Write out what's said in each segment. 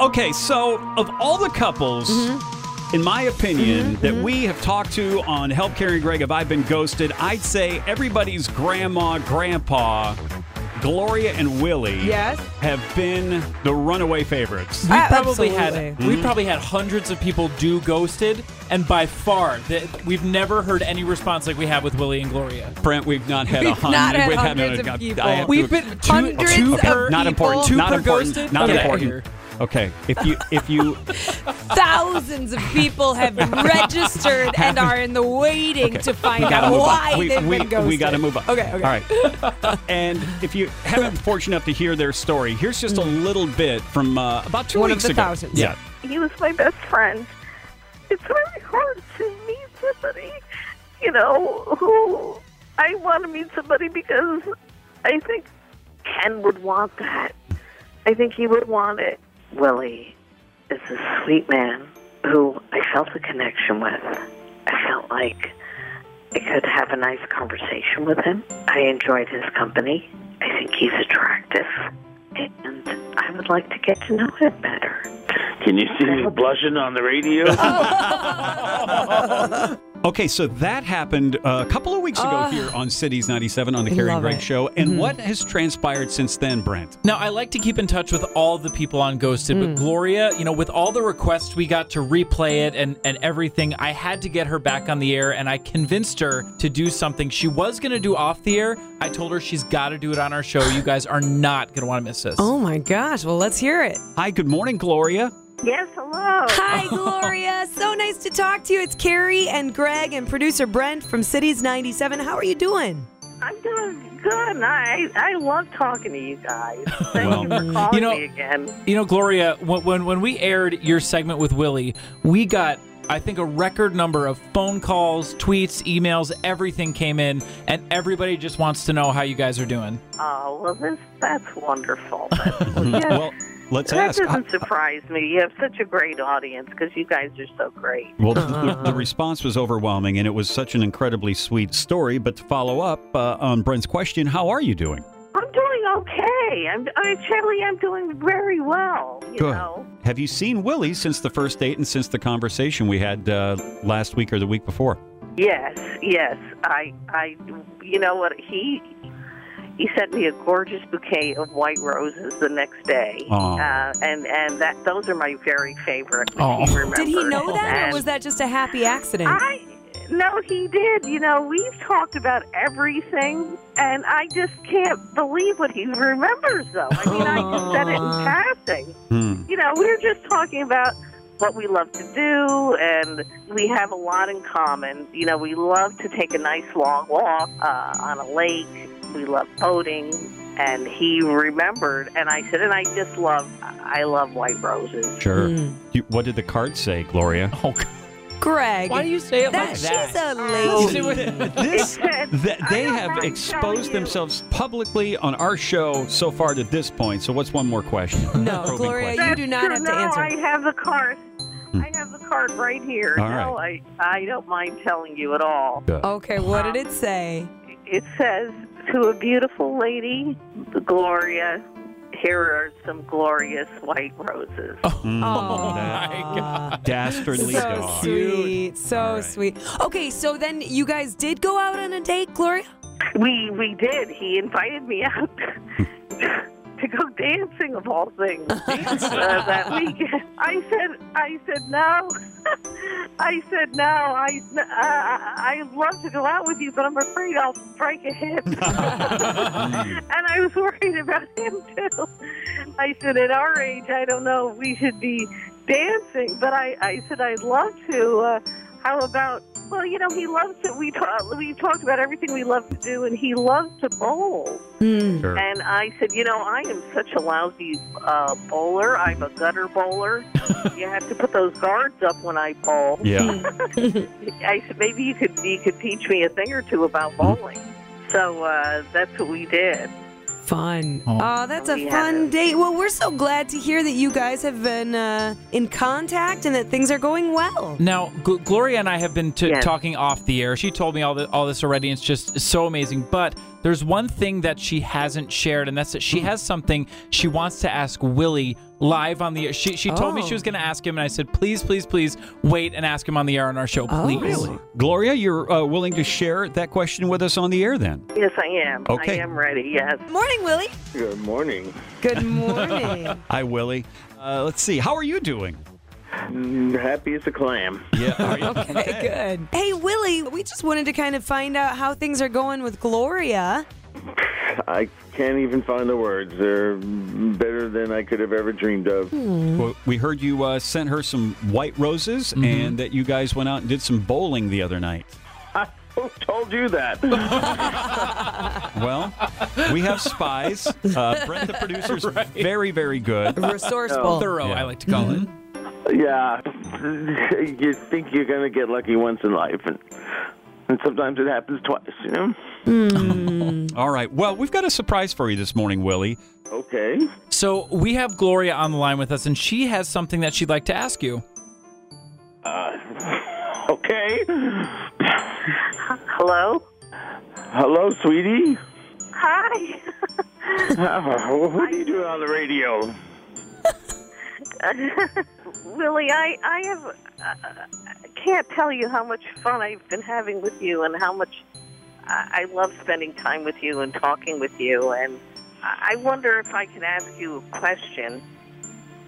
Okay, so of all the couples, in my opinion, mm-hmm. that we mm-hmm. have talked to on Help Carrie and Greg, have I been ghosted? I'd say everybody's grandma, grandpa, Gloria and Willie Yes. have been the runaway favorites. We uh, probably had Absolutely. we mm-hmm. probably had hundreds of people do ghosted, and by far that we've never heard any response like we have with Willie and Gloria. Brent, we've not had a We've hundred. not had we've hundreds no, of I people. have to- We've been two, Hundreds two of per, not important. two not per important. ghosted. Not Okay. important. Okay, if you if you Thousands of people have been registered and are in the waiting Okay. to find out move on. why We- they've we- been ghosted. we gotta move on. Okay, okay. All right. and if you haven't been fortunate enough to hear their story, here's just a little bit from uh, about two One of the ago. thousands. Yeah. he was my best friend. It's very hard to meet somebody, you know, who I want to meet somebody because I think Ken would want that. I think he would want it. Willie is a sweet man who I felt a connection with. I felt like I could have a nice conversation with him. I enjoyed his company. I think he's attractive. And I would like to get to know him better. Can you see me blushing on the radio? Okay, so that happened uh, a couple of weeks ago Ah. here on Cities 97 on the I Carrie and Greg it. show. And what has transpired since then, Brent? Now, I like to keep in touch with all the people on Ghosted, Mm. but Gloria, you know, with all the requests we got to replay it and, and everything, I had to get her back on the air and I convinced her to do something she was going to do off the air. I told her she's got to do it on our show. You guys are not going to want to miss this. Oh my gosh. Well, let's hear it. Hi, good morning, Gloria. Yes, hello. Hi, Gloria. so nice to talk to you. It's Carrie and Greg and producer Brent from Cities 97. How are you doing? I'm doing good. I I love talking to you guys. Thank Well, you for calling you know- me again. You know, Gloria, when, when when we aired your segment with Willie, we got I think a record number of phone calls, tweets, emails, everything came in, and everybody just wants to know how you guys are doing. Oh well, this that's wonderful. Yes, Well, let's that ask. doesn't surprise me. You have such a great audience because you guys are so great. Well, the, the response was overwhelming, and it was such an incredibly sweet story. But to follow up uh, on Brent's question, how are you doing? I'm doing okay. I'm actually I'm doing very well. You Good. know. Have you seen Willie since the first date and since the conversation we had uh, last week or the week before? Yes, yes. I, I, you know what? He, he sent me a gorgeous bouquet of white roses the next day, Aw. uh, and and that those are my very favorite. if He. Did he know that, or was that just a happy accident? I? No, he did. You know, we've talked about everything, and I just can't believe what he remembers. Though, I mean, I just said it in passing Hmm. you know, we were just talking about what we love to do, and we have a lot in common. You know, we love to take a nice long walk uh, on a lake. We love boating, and he remembered. And I said, and I just love, I love white roses. Sure. Mm. You, what did the card say, Gloria? Oh, God. Greg. why do you say it that, like she's that? a Oh, lady. this, It th- they have exposed themselves publicly on our show so far to this point. So, what's one more question? No, Probing Gloria, question. you do not True. have to answer. I have the card. Hmm. I have the card right here. All no, I, I don't mind telling you at all. Okay, what did it say? It says to a beautiful lady, Gloria. Here are some glorious white roses. Mm, Oh, that my God. Dastardly so dog. sweet, so All right. sweet. Okay, so then you guys did go out on a date, Gloria? We we did. He invited me out to go dancing of all things uh, that weekend. I said I said no. I said no. I uh, I'd love to go out with you, but I'm afraid I'll strike a hip. and I was worried about him too. I said at our age, I don't know if we should be dancing, but I I said I'd love to. Uh, how about well, you know, he loves to. We talk, we talked about everything we love to do, and he loves to bowl. Hmm. Sure. And I said, you know, I am such a lousy uh, bowler. I'm a gutter bowler. you have to put those guards up when I bowl. Yeah. I said maybe you could you could teach me a thing or two about bowling. So uh, that's what we did. Fun. Oh. Oh, that's a fun have. date. Well, we're so glad to hear that you guys have been uh, in contact and that things are going well. Now, Gl- Gloria and I have been t- Yes. talking off the air. She told me all the, all this already. And it's just so amazing. But there's one thing that she hasn't shared, and that's that she has something she wants to ask Willie live on the air. She she told me Oh. she was going to ask him, and I said, please, please, please wait and ask him on the air on our show, Oh. please. Really? Gloria, you're uh, willing to share that question with us on the air then? Yes, I am. Okay. I am ready. Yes. Morning, Willie. Good morning. Good morning. Hi, Willie. Uh, let's see. How are you doing? Mm, Happy as a clam. Yeah. Okay, good. Hey, Willie, we just wanted to kind of find out how things are going with Gloria. I can't even find the words. They're better than I could have ever dreamed of. Well, we heard you uh, sent her some white roses and that you guys went out and did some bowling the other night. Who told you that? Well, we have spies. Uh, Brent, the producer's very, very good. Resourceful. Thorough, Yeah. I like to call it. Yeah. You think you're going to get lucky once in life, and, and sometimes it happens twice, you know? All right. Well, we've got a surprise for you this morning, Willie. Okay. So we have Gloria on the line with us, and she has something that she'd like to ask you. Uh, Okay. Hello. Hello, sweetie. Hi. Oh, what are you doing on the radio? Willie, I I have uh, can't tell you how much fun I've been having with you, and how much I, I love spending time with you and talking with you. And I I wonder if I can ask you a question.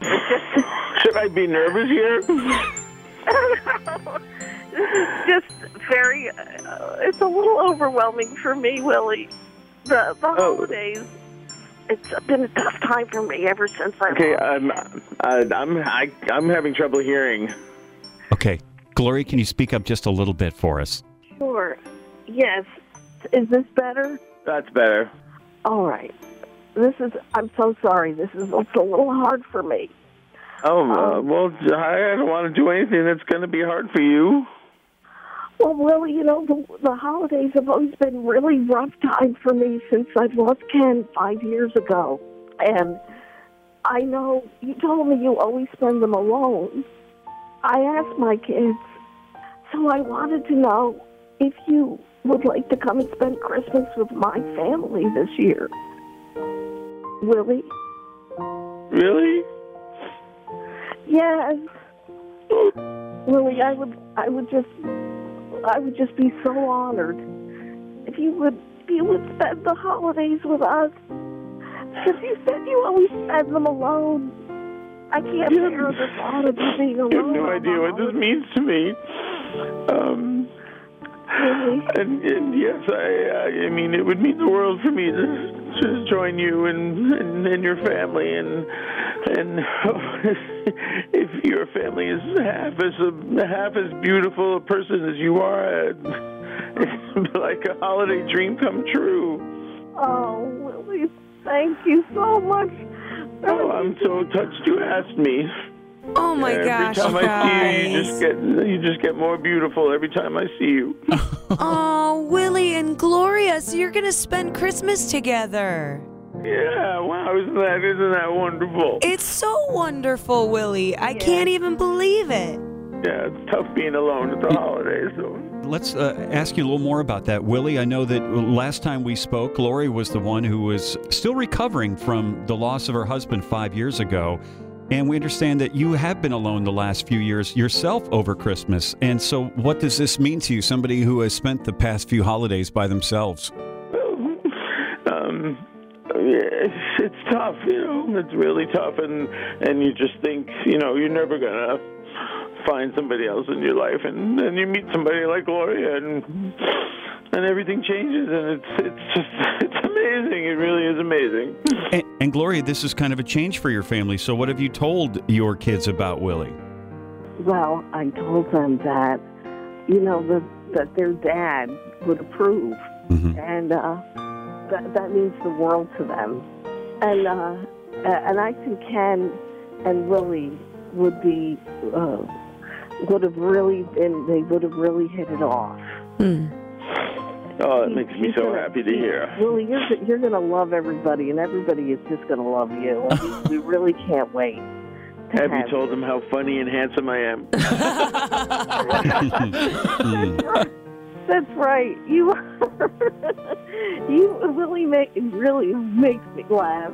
Just Should I be nervous here? this is just very. Uh, it's a little overwhelming for me, Willie. The the Oh. holidays. It's been a tough time for me ever since I. Okay, lost I'm, uh, I'm, I, I'm having trouble hearing. Okay. Gloria, can you speak up just a little bit for us? Sure. Yes. Is this better? That's better. All right. This is. I'm so sorry. This is it's a little hard for me. Oh, uh, Um, well, I don't want to do anything that's going to be hard for you. Well, Willie, you know the the holidays have always been really rough time for me since I've lost Ken five years ago, and I know you told me you always spend them alone. I asked my kids, so I wanted to know if you would like to come and spend Christmas with my family this year. Willie? Really? Yes. Oh. Willie, I would I would just I would just be so honored if you would if you would spend the holidays with us. Because you said you always spend them alone. I can't bear the thought of you being alone. You have no idea what this means to me. Um, Willie. and, and yes, I, I, I mean, it would mean the world for me to, to join you and, and, and your family, and and family is half as half as beautiful a person as you are, it's like a holiday dream come true. Oh, Willie, thank you so much. Oh, I'm so touched you asked me. Oh my every gosh, time I see you, you just get you just get more beautiful every time I see you. Oh, Willie and Gloria, so you're going to spend Christmas together. Yeah, wow, isn't that isn't that wonderful? It's so wonderful, Willie. I can't even believe it. Yeah, it's tough being alone at the holidays. So. Let's uh, ask you a little more about that, Willie. I know that last time we spoke, Lori was the one who was still recovering from the loss of her husband five years ago. And we understand that you have been alone the last few years yourself over Christmas. And so, what does this mean to you, somebody who has spent the past few holidays by themselves? um, yeah, it's, it's tough, you know. It's really tough, and and you just think, you know, you're never gonna find somebody else in your life, and then you meet somebody like Gloria, and and everything changes, and it's it's just it's amazing. It really is amazing. And, and Gloria, this is kind of a change for your family. So, what have you told your kids about Willie? Well, I told them that, you know, the, that their dad would approve, Mhm. and uh, that that means the world to them. And uh, and I think Ken and Willie would be uh, would have really been they would have really hit it off. Oh, it makes me so gonna- happy to hear. Willie, you're you're gonna love everybody, and everybody is just gonna love you. And we, we really can't wait. to Have you told them how funny and handsome I am? That's right. That's right. You you really make really makes me laugh.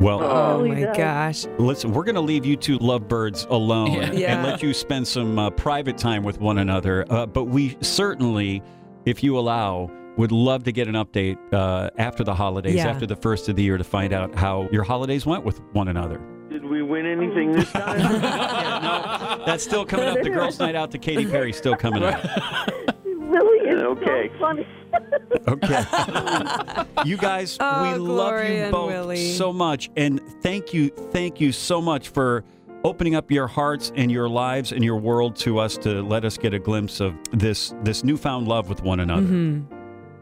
Well, Oh really my does. gosh. listen, we're going to leave you two lovebirds alone Yeah. Yeah. and let you spend some uh, private time with one another. Uh, but we certainly, if you allow, would love to get an update uh, after the holidays, Yeah. after the first of the year, to find out how your holidays went with one another. Did we win anything this time? no, that's still coming up. The girls' night out to Katy Perry still coming up. Really is Okay. so funny. Okay. you guys, Oh, we love you both Willie. so much. And thank you, thank you so much for opening up your hearts and your lives and your world to us to let us get a glimpse of this this newfound love with one another. Mhm.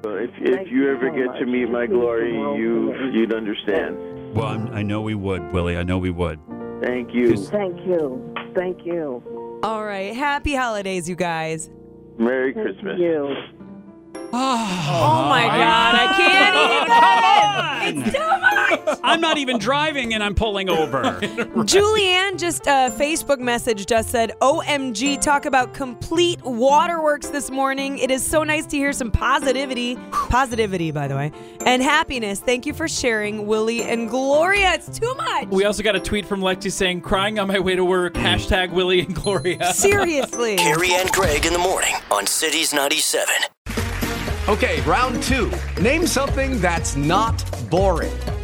if if you you ever so get much. to meet my It means the glory, you you'd understand. Well, I'm, I know we would, Willie. I know we would. Thank you. Thank you. Thank you. All right. Happy holidays, you guys. Merry Thank Christmas. you. Oh my oh. God. I can't even. It's too much. I'm not even driving and I'm pulling over. Julianne just uh, Facebook messaged us said, "OMG, talk about complete waterworks this morning. It is so nice to hear some positivity, positivity, by the way, and happiness. Thank you for sharing, Willie and Gloria. It's too much. We also got a tweet from Lexi saying, crying on my way to work, hashtag Willie and Gloria. Seriously. Carrie and Greg in the morning on Cities 97. Okay, round two. Name something that's not boring.